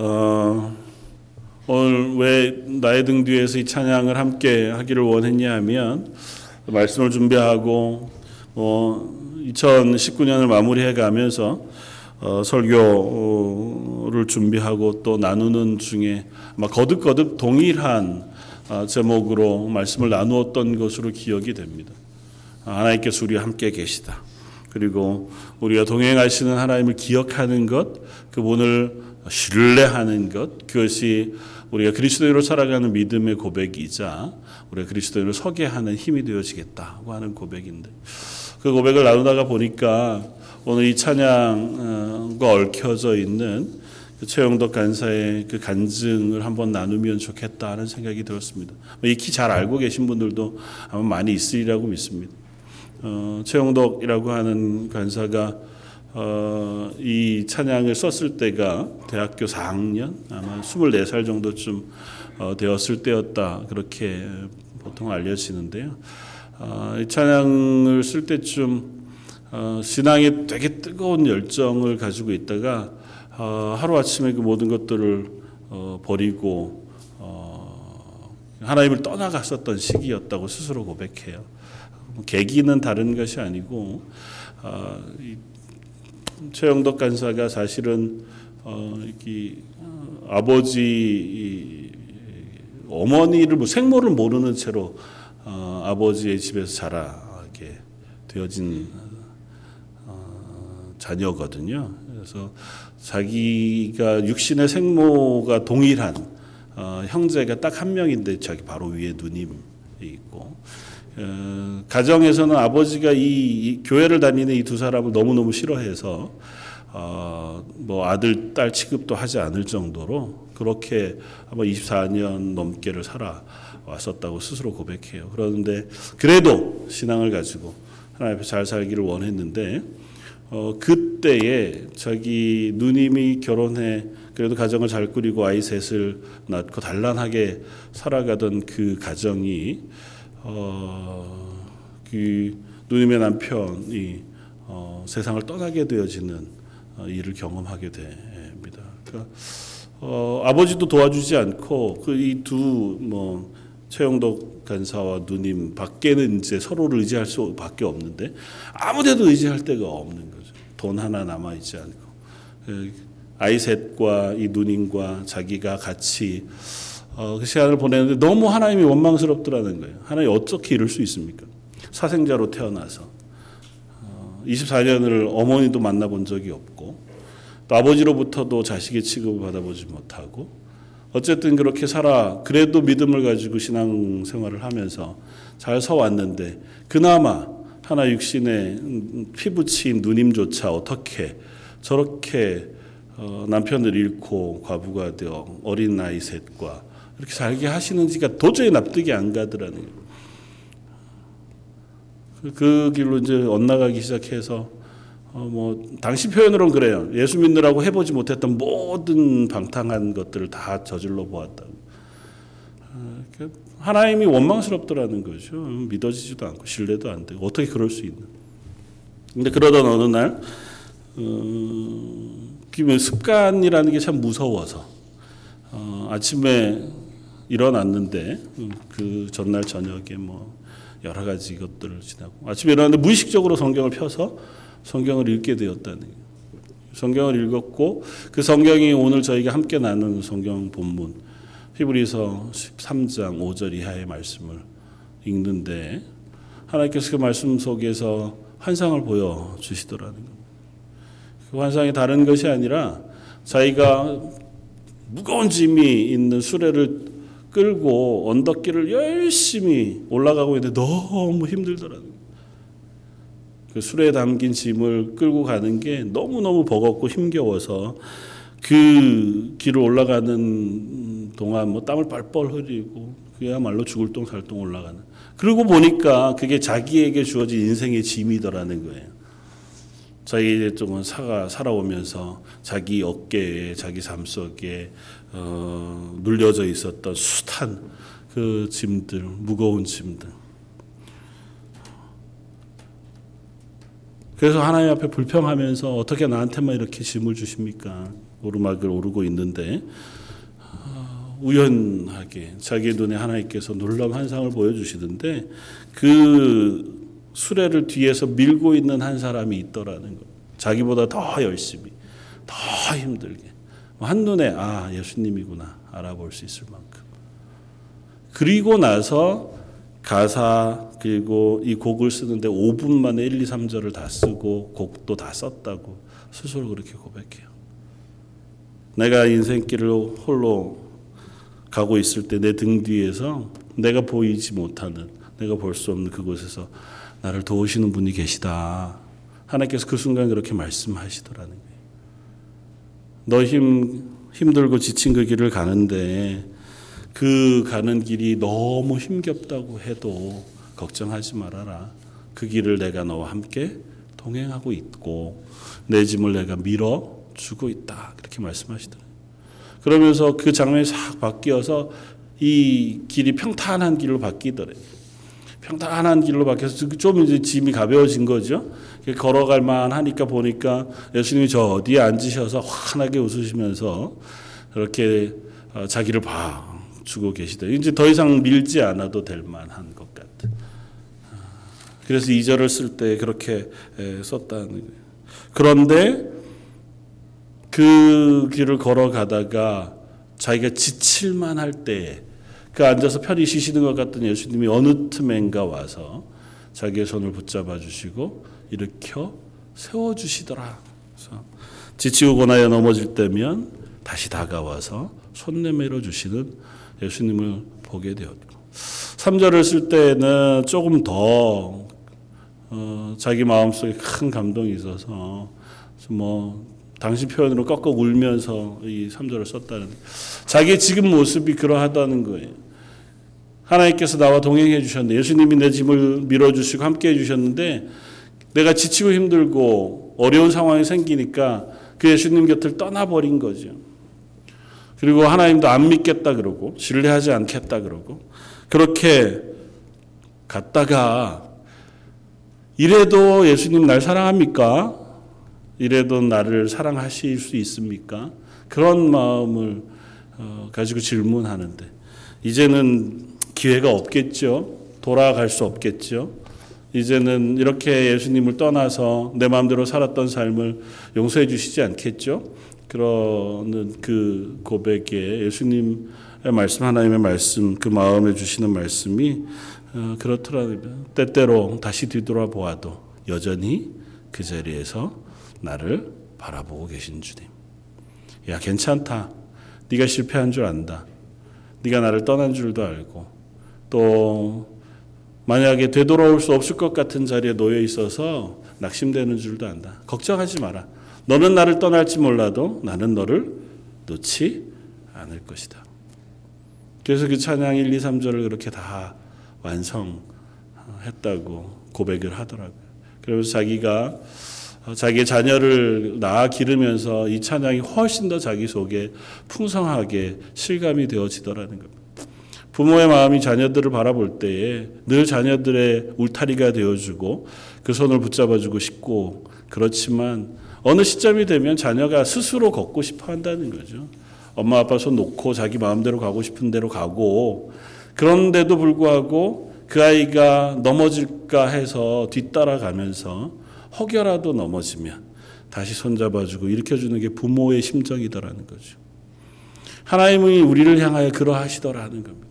어, 오늘 왜 나의 등 뒤에서 이 찬양을 함께 하기를 원했냐 하면 말씀을 준비하고 뭐 2019년을 마무리해 가면서 어, 설교를 준비하고 또 나누는 중에 아마 거듭거듭 동일한 어, 제목으로 말씀을 나누었던 것으로 기억이 됩니다. 아, 하나님께서 우리와 함께 계시다. 그리고 우리가 동행하시는 하나님을 기억하는 것, 그분을 신뢰하는 것, 그것이 우리가 그리스도인으로 살아가는 믿음의 고백이자 우리가 그리스도인으로 서게 하는 힘이 되어지겠다고 하는 고백인데 그 고백을 나누다가 보니까 오늘 이 찬양과 얽혀져 있는 그 최영덕 간사의 그 간증을 한번 나누면 좋겠다 하는 생각이 들었습니다. 익히 잘 알고 계신 분들도 아마 많이 있으리라고 믿습니다. 어, 최영덕이라고 하는 간사가 어, 이 찬양을 썼을 때가 대학교 4학년 아마 24살 정도쯤 어, 되었을 때였다 그렇게 보통 알려지는데요. 어, 이 찬양을 쓸 때쯤 어, 신앙에 되게 뜨거운 열정을 가지고 있다가 어, 하루 아침에 그 모든 것들을 어, 버리고 어, 하나님을 떠나갔었던 시기였다고 스스로 고백해요. 계기는 다른 것이 아니고 어, 이 최영덕 간사가 사실은 어, 이렇게 어, 아버지 이, 어머니를 뭐 생모를 모르는 채로 어, 아버지의 집에서 자라게 되어진 어, 자녀거든요. 그래서 자기가 육신의 생모가 동일한 어, 형제가 딱 한 명인데 자기 바로 위에 누님이 있고 어, 가정에서는 아버지가 이, 이 교회를 다니는 이 두 사람을 너무 너무 싫어해서 어, 뭐 아들 딸 취급도 하지 않을 정도로 그렇게 아마 24년 넘게를 살아 왔었다고 스스로 고백해요. 그런데 그래도 신앙을 가지고 하나님 앞에 잘 살기를 원했는데 어, 그때에 자기 누님이 결혼해 그래도 가정을 잘 꾸리고 아이 셋을 낳고 단란하게 살아가던 그 가정이 어, 그 누님의 남편이 어, 세상을 떠나게 되어지는 어, 일을 경험하게 됩니다. 그러니까 어, 아버지도 도와주지 않고 그 이 두뭐 최영덕 간사와 누님 밖에는 이제 서로를 의지할 수밖에 없는데 아무데도 의지할 데가 없는 거죠. 돈 하나 남아 있지 않고 그 아이 셋과 이 누님과 자기가 같이 어, 그 시간을 보내는데 너무 하나님이 원망스럽더라는 거예요. 하나님 어떻게 이럴 수 있습니까? 사생자로 태어나서 어, 24년을 어머니도 만나본 적이 없고 또 아버지로부터도 자식의 취급을 받아보지 못하고 어쨌든 그렇게 살아 그래도 믿음을 가지고 신앙 생활을 하면서 잘 서왔는데 그나마 하나 육신의 피부치인 누님조차 어떻게 저렇게 어, 남편을 잃고 과부가 되어 어린 나이 셋과 이렇게 살게 하시는지가 도저히 납득이 안 가더라는 거예요. 그, 그 길로 이제 엇나가기 시작해서 어, 뭐 당시 표현으로는 그래요. 예수 믿느라고 해보지 못했던 모든 방탕한 것들을 다 저질러 보았다고. 어, 그 하나님이 원망스럽더라는 거죠. 믿어지지도 않고 신뢰도 안 되고 어떻게 그럴 수 있나. 근데 그러던 어느 날 어, 습관이라는 게 참 무서워서 어, 아침에 일어났는데 그 전날 저녁에 뭐 여러 가지 것들을 지나고 아침에 일어났는데 무의식적으로 성경을 펴서 성경을 읽게 되었다는 거예요. 성경을 읽었고 그 성경이 오늘 저희가 함께 나누는 성경 본문 히브리서 13장 5절 이하의 말씀을 읽는데 하나님께서 그 말씀 속에서 환상을 보여 주시더라는 겁니다. 그 환상이 다른 것이 아니라 자기가 무거운 짐이 있는 수레를 끌고 언덕길을 열심히 올라가고 있는데 너무 힘들더라는 거예요. 그 수레에 담긴 짐을 끌고 가는 게 너무너무 버겁고 힘겨워서 그 길을 올라가는 동안 뭐 땀을 뻘뻘 흘리고 그야말로 죽을 똥 살똥 올라가는. 그러고 보니까 그게 자기에게 주어진 인생의 짐이더라는 거예요. 자기 동안 살아, 살아오면서 자기 어깨에 자기 삶 속에 어, 눌려져 있었던 숱한 그 짐들, 무거운 짐들. 그래서 하나님 앞에 불평하면서 어떻게 나한테만 이렇게 짐을 주십니까? 오르막을 오르고 있는데 어, 우연하게 자기 눈에 하나님께서 놀라운 환상을 보여주시던데 그 수레를 뒤에서 밀고 있는 한 사람이 있더라는 거. 자기보다 더 열심히, 더 힘들게 한 눈에 아 예수님이구나 알아볼 수 있을 만큼. 그리고 나서 가사 그리고 이 곡을 쓰는데 5분 만에 1, 2, 3절을 다 쓰고 곡도 다 썼다고 스스로 그렇게 고백해요. 내가 인생길을 홀로 가고 있을 때 내 등 뒤에서 내가 보이지 못하는 내가 볼 수 없는 그곳에서 나를 도우시는 분이 계시다. 하나님께서 그 순간 그렇게 말씀하시더라는 거예요. 너 힘 힘들고 지친 그 길을 가는데 그 가는 길이 너무 힘겹다고 해도 걱정하지 말아라. 그 길을 내가 너와 함께 동행하고 있고 내 짐을 내가 밀어 주고 있다. 그렇게 말씀하시더라고요. 그러면서 그 장면이 싹 바뀌어서 이 길이 평탄한 길로 바뀌더래요. 평탄한 길로 바뀌어서 좀 이제 짐이 가벼워진 거죠. 걸어갈 만하니까 보니까 예수님이 저 어디에 앉으셔서 환하게 웃으시면서 그렇게 어, 자기를 봐 주고 계시다. 이제 더 이상 밀지 않아도 될 만한 것 같아. 그래서 이 절을 쓸 때 그렇게 썼다는 거예요. 그런데 그 길을 걸어가다가 자기가 지칠만 할 때 그 앉아서 편히 쉬시는 것 같던 예수님이 어느 틈엔가 와서 자기의 손을 붙잡아 주시고 일으켜 세워 주시더라. 지치고 고나여 넘어질 때면 다시 다가와서 손 내밀어 주시는 예수님을 보게 되었고 3절을 쓸 때는 조금 더 어, 자기 마음속에 큰 감동이 있어서 뭐 당신 표현으로 꺾어 울면서 이 3절을 썼다는 자기 지금 모습이 그러하다는 거예요. 하나님께서 나와 동행해 주셨는데 예수님이 내 짐을 밀어 주시고 함께 해 주셨는데 내가 지치고 힘들고 어려운 상황이 생기니까 그 예수님 곁을 떠나버린 거죠. 그리고 하나님도 안 믿겠다 그러고 신뢰하지 않겠다 그러고 그렇게 갔다가 이래도 예수님 날 사랑합니까? 이래도 나를 사랑하실 수 있습니까? 그런 마음을 어, 가지고 질문하는데 이제는 기회가 없겠죠. 돌아갈 수 없겠죠. 이제는 이렇게 예수님을 떠나서 내 마음대로 살았던 삶을 용서해 주시지 않겠죠. 그러는 그 고백에 예수님의 말씀 하나님의 말씀 그 마음에 주시는 말씀이 어, 그렇더라고요. 때때로 다시 뒤돌아 보아도 여전히 그 자리에서 나를 바라보고 계신 주님. 야 괜찮다. 네가 실패한 줄 안다. 네가 나를 떠난 줄도 알고 또 만약에 되돌아올 수 없을 것 같은 자리에 놓여 있어서 낙심되는 줄도 안다. 걱정하지 마라. 너는 나를 떠날지 몰라도 나는 너를 놓지 않을 것이다. 그래서 그 찬양 1, 2, 3절을 그렇게 다 완성했다고 고백을 하더라고요. 그러면서 자기가 자기의 자녀를 낳아 기르면서 이 찬양이 훨씬 더 자기 속에 풍성하게 실감이 되어지더라는 겁니다. 부모의 마음이 자녀들을 바라볼 때에 늘 자녀들의 울타리가 되어주고 그 손을 붙잡아주고 싶고 그렇지만 어느 시점이 되면 자녀가 스스로 걷고 싶어 한다는 거죠. 엄마 아빠 손 놓고 자기 마음대로 가고 싶은 대로 가고 그런데도 불구하고 그 아이가 넘어질까 해서 뒤따라가면서 혹여라도 넘어지면 다시 손잡아주고 일으켜주는 게 부모의 심정이더라는 거죠. 하나님이 우리를 향하여 그러하시더라는 겁니다.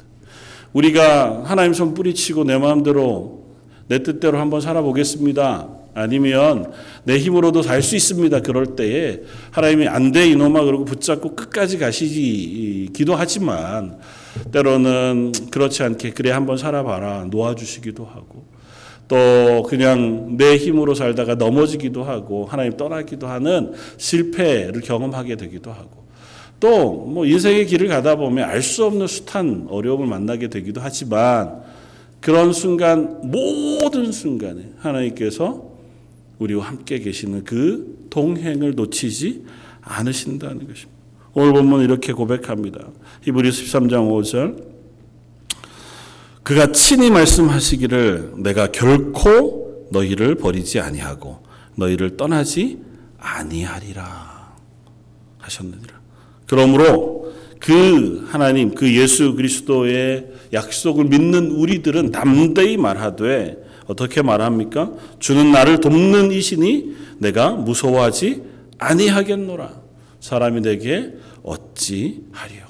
우리가 하나님 손 뿌리치고 내 마음대로 내 뜻대로 한번 살아보겠습니다. 아니면 내 힘으로도 살 수 있습니다. 그럴 때에 하나님이 안 돼 이놈아 그러고 붙잡고 끝까지 가시지 기도하지만 때로는 그렇지 않게 그래 한번 살아봐라 놓아주시기도 하고 또 그냥 내 힘으로 살다가 넘어지기도 하고 하나님 떠나기도 하는 실패를 경험하게 되기도 하고 또 뭐 인생의 길을 가다 보면 알 수 없는 숱한 어려움을 만나게 되기도 하지만 그런 순간 모든 순간에 하나님께서 우리와 함께 계시는 그 동행을 놓치지 않으신다는 것입니다. 오늘 본문 이렇게 고백합니다. 히브리 13장 5절 그가 친히 말씀하시기를 내가 결코 너희를 버리지 아니하고 너희를 떠나지 아니하리라 하셨느니라. 그러므로 그 하나님 그 예수 그리스도의 약속을 믿는 우리들은 담대히 말하되 어떻게 말합니까? 주는 나를 돕는 이시니 내가 무서워하지 아니하겠노라. 사람이 내게 어찌 하리요.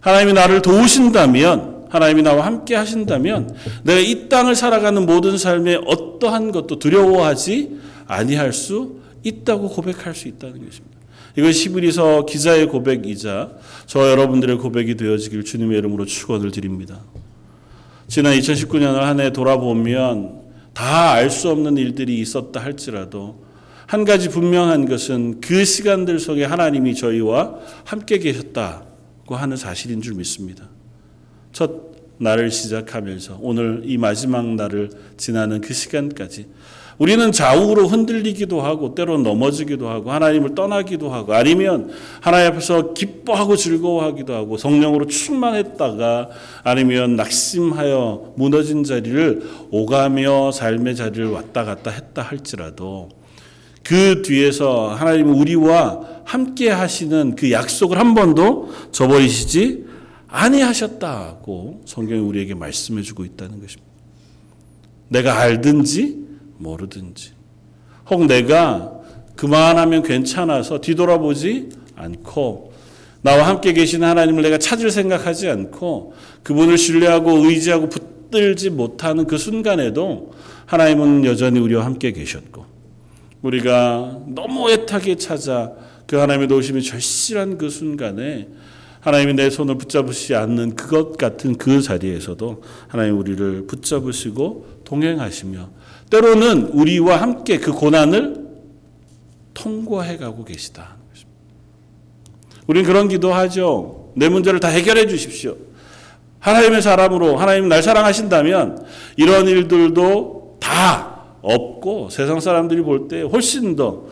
하나님이 나를 도우신다면 하나님이 나와 함께 하신다면 내가 이 땅을 살아가는 모든 삶에 어떠한 것도 두려워하지 아니할 수 있다고 고백할 수 있다는 것입니다. 이건 시브리서 기자의 고백이자 저 여러분들의 고백이 되어지길 주님의 이름으로 축원을 드립니다. 지난 2019년을 한 해 돌아보면 다 알 수 없는 일들이 있었다 할지라도 한 가지 분명한 것은 그 시간들 속에 하나님이 저희와 함께 계셨다고 하는 사실인 줄 믿습니다. 첫 날을 시작하면서 오늘 이 마지막 날을 지나는 그 시간까지 우리는 좌우로 흔들리기도 하고 때로 넘어지기도 하고 하나님을 떠나기도 하고 아니면 하나님 앞에서 기뻐하고 즐거워하기도 하고 성령으로 충만했다가 아니면 낙심하여 무너진 자리를 오가며 삶의 자리를 왔다 갔다 했다 할지라도 그 뒤에서 하나님은 우리와 함께 하시는 그 약속을 한 번도 저버리시지 아니하셨다고 성경이 우리에게 말씀해 주고 있다는 것입니다. 내가 알든지 모르든지. 혹 내가 그만하면 괜찮아서 뒤돌아보지 않고 나와 함께 계신 하나님을 내가 찾을 생각하지 않고 그분을 신뢰하고 의지하고 붙들지 못하는 그 순간에도 하나님은 여전히 우리와 함께 계셨고 우리가 너무 애타게 찾아 그 하나님의 도우심이 절실한 그 순간에 하나님이 내 손을 붙잡으시지 않는 그것 같은 그 자리에서도 하나님 우리를 붙잡으시고 동행하시며 때로는 우리와 함께 그 고난을 통과해 가고 계시다. 우리는 그런 기도하죠. 내 문제를 다 해결해 주십시오. 하나님의 사람으로 하나님 날 사랑하신다면 이런 일들도 다 없고 세상 사람들이 볼 때 훨씬 더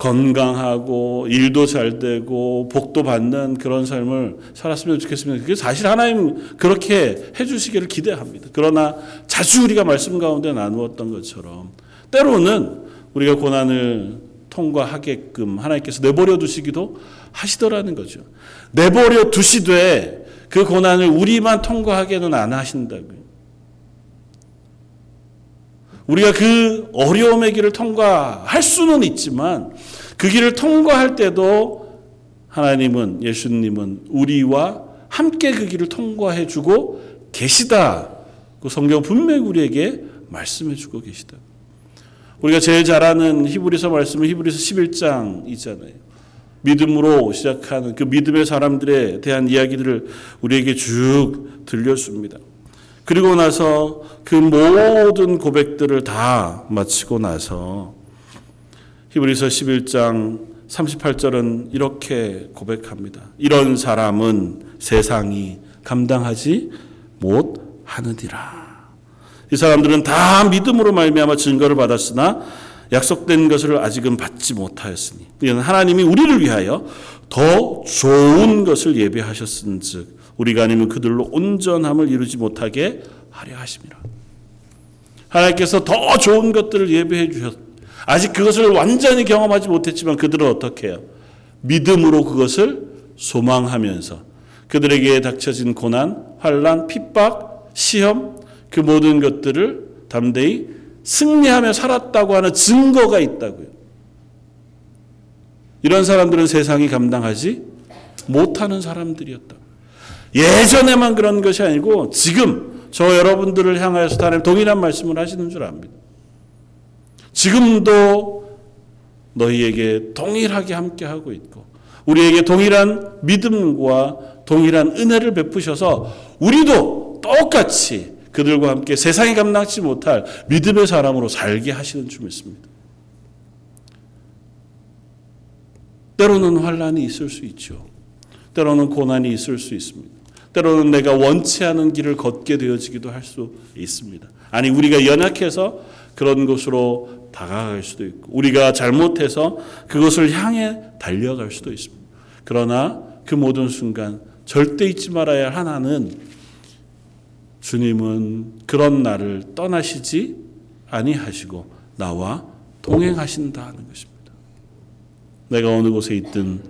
건강하고 일도 잘 되고 복도 받는 그런 삶을 살았으면 좋겠습니다. 그게 사실 하나님 그렇게 해주시기를 기대합니다. 그러나 자주 우리가 말씀 가운데 나누었던 것처럼 때로는 우리가 고난을 통과하게끔 하나님께서 내버려 두시기도 하시더라는 거죠. 내버려 두시되 그 고난을 우리만 통과하게는 안 하신다고요. 우리가 그 어려움의 길을 통과할 수는 있지만 그 길을 통과할 때도 하나님은 예수님은 우리와 함께 그 길을 통과해 주고 계시다. 그 성경 분명히 우리에게 말씀해 주고 계시다. 우리가 제일 잘 아는 히브리서 말씀은 히브리서 11장이잖아요. 믿음으로 시작하는 그 믿음의 사람들에 대한 이야기들을 우리에게 쭉 들려줍니다. 그리고 나서 그 모든 고백들을 다 마치고 나서 히브리서 11장 38절은 이렇게 고백합니다. 이런 사람은 세상이 감당하지 못하느니라. 이 사람들은 다 믿음으로 말미암아 증거를 받았으나 약속된 것을 아직은 받지 못하였으니 이는 하나님이 우리를 위하여 더 좋은 것을 예배하셨은즉 우리가 아니면 그들로 온전함을 이루지 못하게 하려 하심이라. 하나님께서 더 좋은 것들을 예배해 주셨. 아직 그것을 완전히 경험하지 못했지만 그들은 어떻게 해요? 믿음으로 그것을 소망하면서 그들에게 닥쳐진 고난, 환란, 핍박, 시험 그 모든 것들을 담대히 승리하며 살았다고 하는 증거가 있다고요. 이런 사람들은 세상이 감당하지 못하는 사람들이었다. 예전에만 그런 것이 아니고 지금 저 여러분들을 향하여서 하나님 동일한 말씀을 하시는 줄 압니다. 지금도 너희에게 동일하게 함께 하고 있고 우리에게 동일한 믿음과 동일한 은혜를 베푸셔서 우리도 똑같이 그들과 함께 세상이 감당치 못할 믿음의 사람으로 살게 하시는 줄 믿습니다. 때로는 환란이 있을 수 있죠. 때로는 고난이 있을 수 있습니다. 때로는 내가 원치 않은 길을 걷게 되어지기도 할 수 있습니다. 아니 우리가 연약해서 그런 곳으로 다가갈 수도 있고 우리가 잘못해서 그것을 향해 달려갈 수도 있습니다. 그러나 그 모든 순간 절대 잊지 말아야 할 하나는 주님은 그런 나를 떠나시지 아니하시고 나와 동행하신다 하는 것입니다. 내가 어느 곳에 있든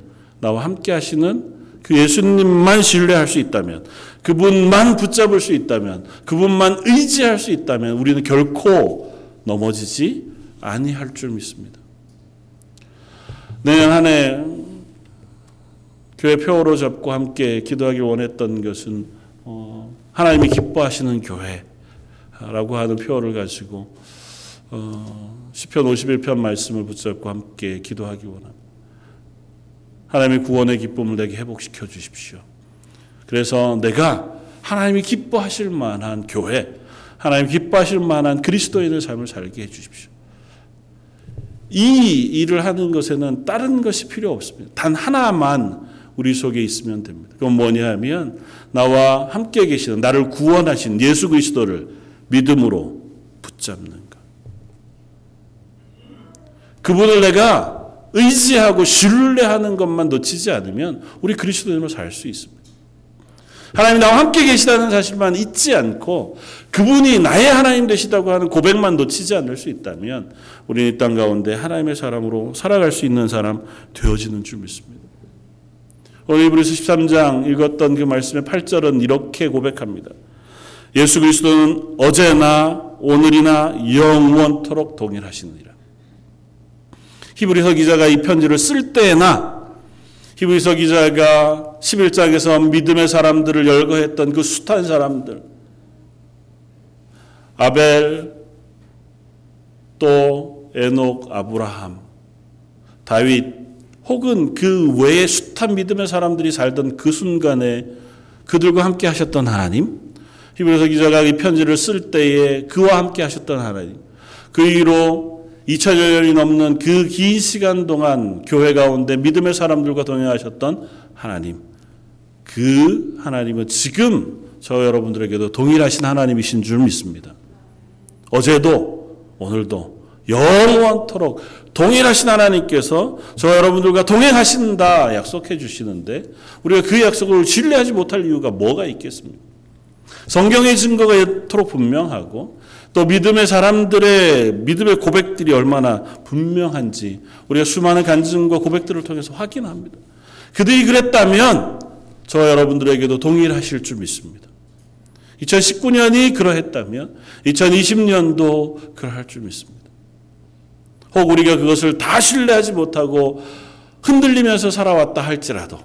나와 함께 하시는 그 예수님만 신뢰할 수 있다면, 그분만 붙잡을 수 있다면, 그분만 의지할 수 있다면 우리는 결코 넘어지지 아니할 줄 믿습니다. 내년 한 해 교회 표어로 잡고 함께 기도하길 원했던 것은 어, 하나님이 기뻐하시는 교회라고 하는 표어를 가지고 어, 시편 51편 말씀을 붙잡고 함께 기도하기 원합니다. 하나님의 구원의 기쁨을 내게 회복시켜 주십시오. 그래서 내가 하나님이 기뻐하실 만한 교회, 하나님 기뻐하실 만한 그리스도인의 삶을 살게 해 주십시오. 이 일을 하는 것에는 다른 것이 필요 없습니다. 단 하나만 우리 속에 있으면 됩니다. 그건 뭐냐 하면 나와 함께 계시는 나를 구원하신 예수 그리스도를 믿음으로 붙잡는 것. 그분을 내가 의지하고 신뢰하는 것만 놓치지 않으면 우리 그리스도인으로 살 수 있습니다. 하나님 나와 함께 계시다는 사실만 잊지 않고 그분이 나의 하나님 되시다고 하는 고백만 놓치지 않을 수 있다면 우리는 이 땅 가운데 하나님의 사람으로 살아갈 수 있는 사람 되어지는 줄 믿습니다. 오늘 이브리스 13장 읽었던 그 말씀의 8절은 이렇게 고백합니다. 예수 그리스도는 어제나 오늘이나 영원토록 동일하시느니라. 히브리서 기자가 이 편지를 쓸 때나 히브리서 기자가 11장에서 믿음의 사람들을 열거했던 그 숱한 사람들 아벨 또 에녹 아브라함 다윗 혹은 그 외에 숱한 믿음의 사람들이 살던 그 순간에 그들과 함께 하셨던 하나님 히브리서 기자가 이 편지를 쓸 때에 그와 함께 하셨던 하나님 그 이후로 2000여 년이 넘는 그 긴 시간 동안 교회 가운데 믿음의 사람들과 동행하셨던 하나님. 그 하나님은 지금 저 여러분들에게도 동일하신 하나님이신 줄 믿습니다. 어제도 오늘도 영원토록 동일하신 하나님께서 저 여러분들과 동행하신다 약속해 주시는데 우리가 그 약속을 신뢰하지 못할 이유가 뭐가 있겠습니까? 성경의 증거가 이토록 분명하고 또 믿음의 사람들의 믿음의 고백들이 얼마나 분명한지 우리가 수많은 간증과 고백들을 통해서 확인합니다. 그들이 그랬다면 저 여러분들에게도 동일하실 줄 믿습니다. 2019년이 그러했다면 2020년도 그러할 줄 믿습니다. 혹 우리가 그것을 다 신뢰하지 못하고 흔들리면서 살아왔다 할지라도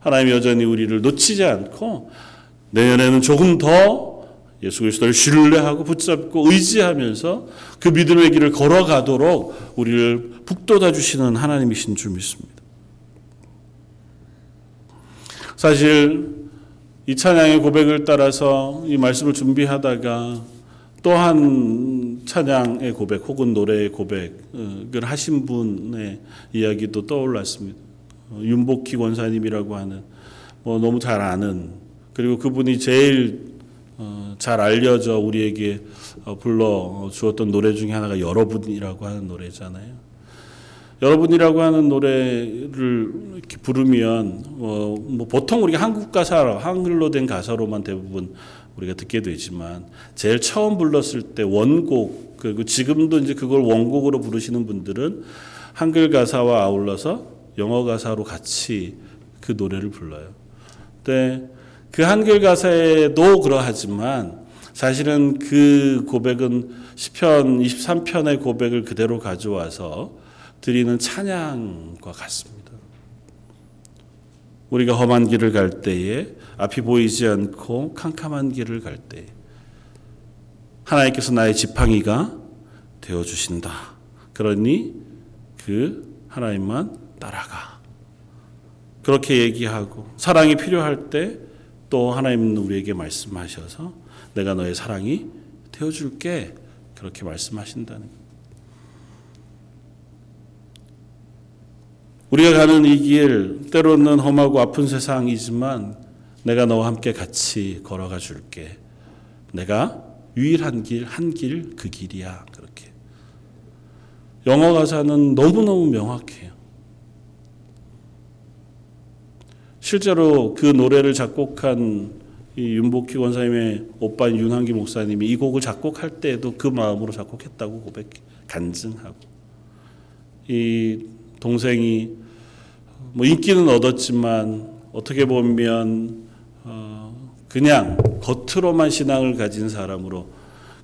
하나님 여전히 우리를 놓치지 않고 내년에는 조금 더 예수 그리스도를 신뢰하고 붙잡고 의지하면서 그 믿음의 길을 걸어가도록 우리를 북돋아 주시는 하나님이신 줄 믿습니다. 사실 이 찬양의 고백을 따라서 이 말씀을 준비하다가 또한 찬양의 고백 혹은 노래의 고백을 하신 분의 이야기도 떠올랐습니다. 윤복희 권사님이라고 하는 뭐 너무 잘 아는 그리고 그분이 제일 어, 잘 알려져 우리에게 어, 불러 주었던 노래 중에 하나가 여러분이라고 하는 노래잖아요. 여러분이라고 하는 노래를 이렇게 부르면 어, 뭐 보통 우리가 한국 가사, 한글로 된 가사로만 대부분 우리가 듣게 되지만 제일 처음 불렀을 때 원곡 그리고 지금도 이제 그걸 원곡으로 부르시는 분들은 한글 가사와 아울러서 영어 가사로 같이 그 노래를 불러요. 근데 그 한글 가사에도 그러하지만 사실은 그 고백은 시편 23편의 고백을 그대로 가져와서 드리는 찬양과 같습니다. 우리가 험한 길을 갈 때에 앞이 보이지 않고 캄캄한 길을 갈 때 하나님께서 나의 지팡이가 되어 주신다. 그러니 그 하나님만 따라가. 그렇게 얘기하고 사랑이 필요할 때 또 하나님은 우리에게 말씀하셔서 내가 너의 사랑이 되어 줄게. 그렇게 말씀하신다는 것. 우리가 가는 이 길, 때로는 험하고 아픈 세상이지만 내가 너와 함께 같이 걸어가 줄게. 내가 유일한 길, 한 길, 그 길이야. 그렇게. 영어 가사는 너무너무 명확해요. 실제로 그 노래를 작곡한 이 윤복희 원사님의 오빠인 윤한기 목사님이 이 곡을 작곡할 때에도 그 마음으로 작곡했다고 고백, 간증하고. 이 동생이 뭐 인기는 얻었지만 어떻게 보면 어 그냥 겉으로만 신앙을 가진 사람으로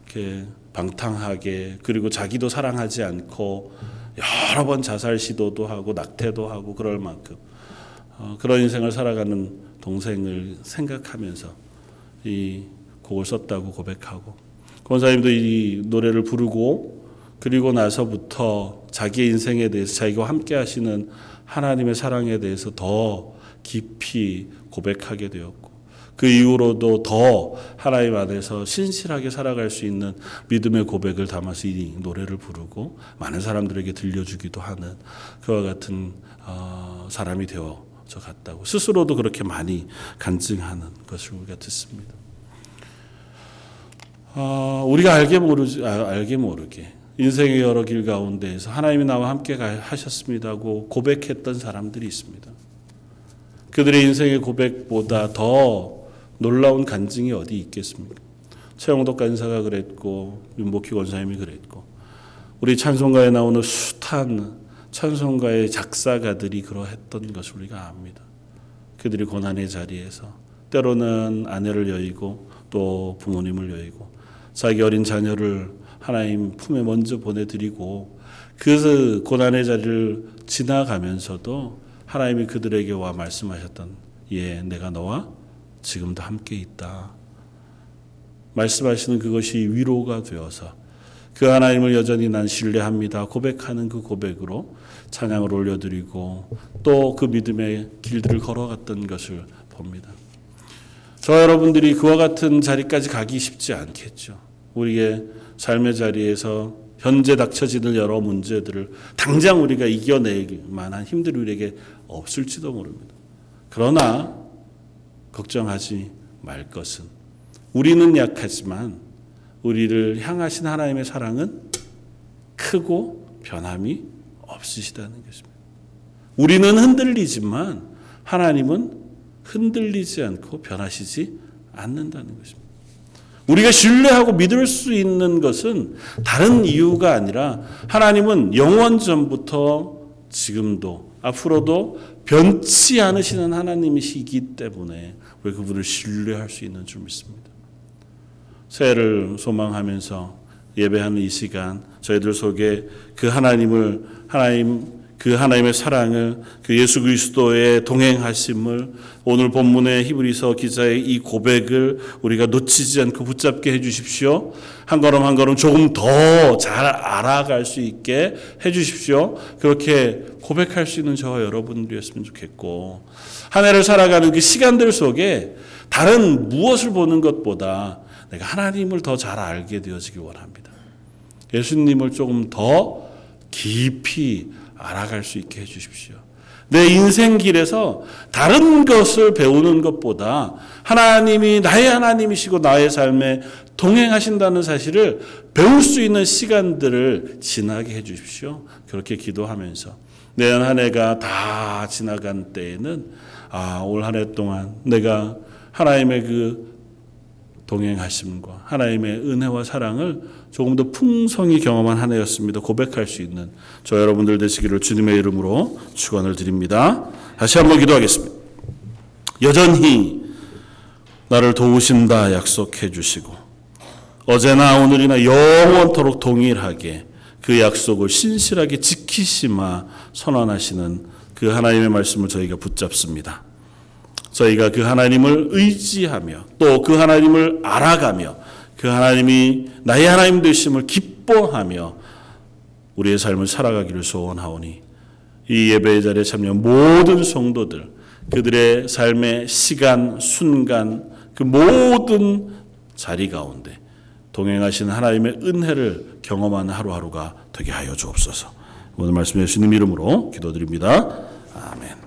이렇게 방탕하게 그리고 자기도 사랑하지 않고 여러 번 자살 시도도 하고 낙태도 하고 그럴 만큼 어 그런 인생을 살아가는 동생을 생각하면서 이 곡을 썼다고 고백하고 권사님도 이 노래를 부르고 그리고 나서부터 자기의 인생에 대해서 자기가 함께 하시는 하나님의 사랑에 대해서 더 깊이 고백하게 되었고 그 이후로도 더 하나님 안에서 신실하게 살아갈 수 있는 믿음의 고백을 담아서 이 노래를 부르고 많은 사람들에게 들려주기도 하는 그와 같은 어, 사람이 되어 져 갔다고 스스로도 그렇게 많이 간증하는 것을 우리가 듣습니다. 어, 우리가 알게 모르지 아, 알게 모르게 인생의 여러 길 가운데에서 하나님이 나와 함께 가- 하셨습니다고 고백했던 사람들이 있습니다. 그들의 인생의 고백보다 더 놀라운 간증이 어디 있겠습니까? 최영덕 간사가 그랬고 윤복희 권사님이 그랬고 우리 찬송가에 나오는 숱한 찬송가의 작사가들이 그러했던 것을 우리가 압니다. 그들이 고난의 자리에서 때로는 아내를 여의고 또 부모님을 여의고 자기 어린 자녀를 하나님 품에 먼저 보내드리고 그 고난의 자리를 지나가면서도 하나님이 그들에게 와 말씀하셨던 예 내가 너와 지금도 함께 있다 말씀하시는 그것이 위로가 되어서 그 하나님을 여전히 난 신뢰합니다 고백하는 그 고백으로 찬양을 올려드리고 또 그 믿음의 길들을 걸어갔던 것을 봅니다. 저 여러분들이 그와 같은 자리까지 가기 쉽지 않겠죠. 우리의 삶의 자리에서 현재 닥쳐지는 여러 문제들을 당장 우리가 이겨낼 만한 힘들이 우리에게 없을지도 모릅니다. 그러나 걱정하지 말 것은 우리는 약하지만 우리를 향하신 하나님의 사랑은 크고 변함이 없으시다는 것입니다. 우리는 흔들리지만 하나님은 흔들리지 않고 변하시지 않는다는 것입니다. 우리가 신뢰하고 믿을 수 있는 것은 다른 이유가 아니라 하나님은 영원 전부터 지금도 앞으로도 변치 않으시는 하나님이시기 때문에 우리 그분을 신뢰할 수 있는 줄 믿습니다. 새해를 소망하면서 예배하는 이 시간 저희들 속에 그 하나님을 하나님 그 하나님의 사랑을 그 예수 그리스도의 동행하심을 오늘 본문의 히브리서 기자의 이 고백을 우리가 놓치지 않고 붙잡게 해 주십시오. 한 걸음 한 걸음 조금 더 잘 알아갈 수 있게 해 주십시오. 그렇게 고백할 수 있는 저와 여러분들이었으면 좋겠고 한 해를 살아가는 그 시간들 속에 다른 무엇을 보는 것보다 내가 하나님을 더 잘 알게 되어지길 원합니다. 예수님을 조금 더 깊이 알아갈 수 있게 해주십시오. 내 인생 길에서 다른 것을 배우는 것보다 하나님이 나의 하나님이시고 나의 삶에 동행하신다는 사실을 배울 수 있는 시간들을 지나게 해주십시오. 그렇게 기도하면서 내년 한 해가 다 지나간 때에는 아, 올 한 해 동안 내가 하나님의 그 동행하심과 하나님의 은혜와 사랑을 조금 더 풍성히 경험한 한 해였습니다. 고백할 수 있는 저 여러분들 되시기를 주님의 이름으로 축원을 드립니다. 다시 한번 기도하겠습니다. 여전히 나를 도우신다 약속해 주시고 어제나 오늘이나 영원토록 동일하게 그 약속을 신실하게 지키시마 선언하시는 그 하나님의 말씀을 저희가 붙잡습니다. 저희가 그 하나님을 의지하며 또 그 하나님을 알아가며 그 하나님이 나의 하나님 되심을 기뻐하며 우리의 삶을 살아가기를 소원하오니 이 예배의 자리에 참여한 모든 성도들 그들의 삶의 시간 순간 그 모든 자리 가운데 동행하신 하나님의 은혜를 경험하는 하루하루가 되게 하여 주옵소서. 오늘 말씀 예수님 이름으로 기도드립니다. 아멘.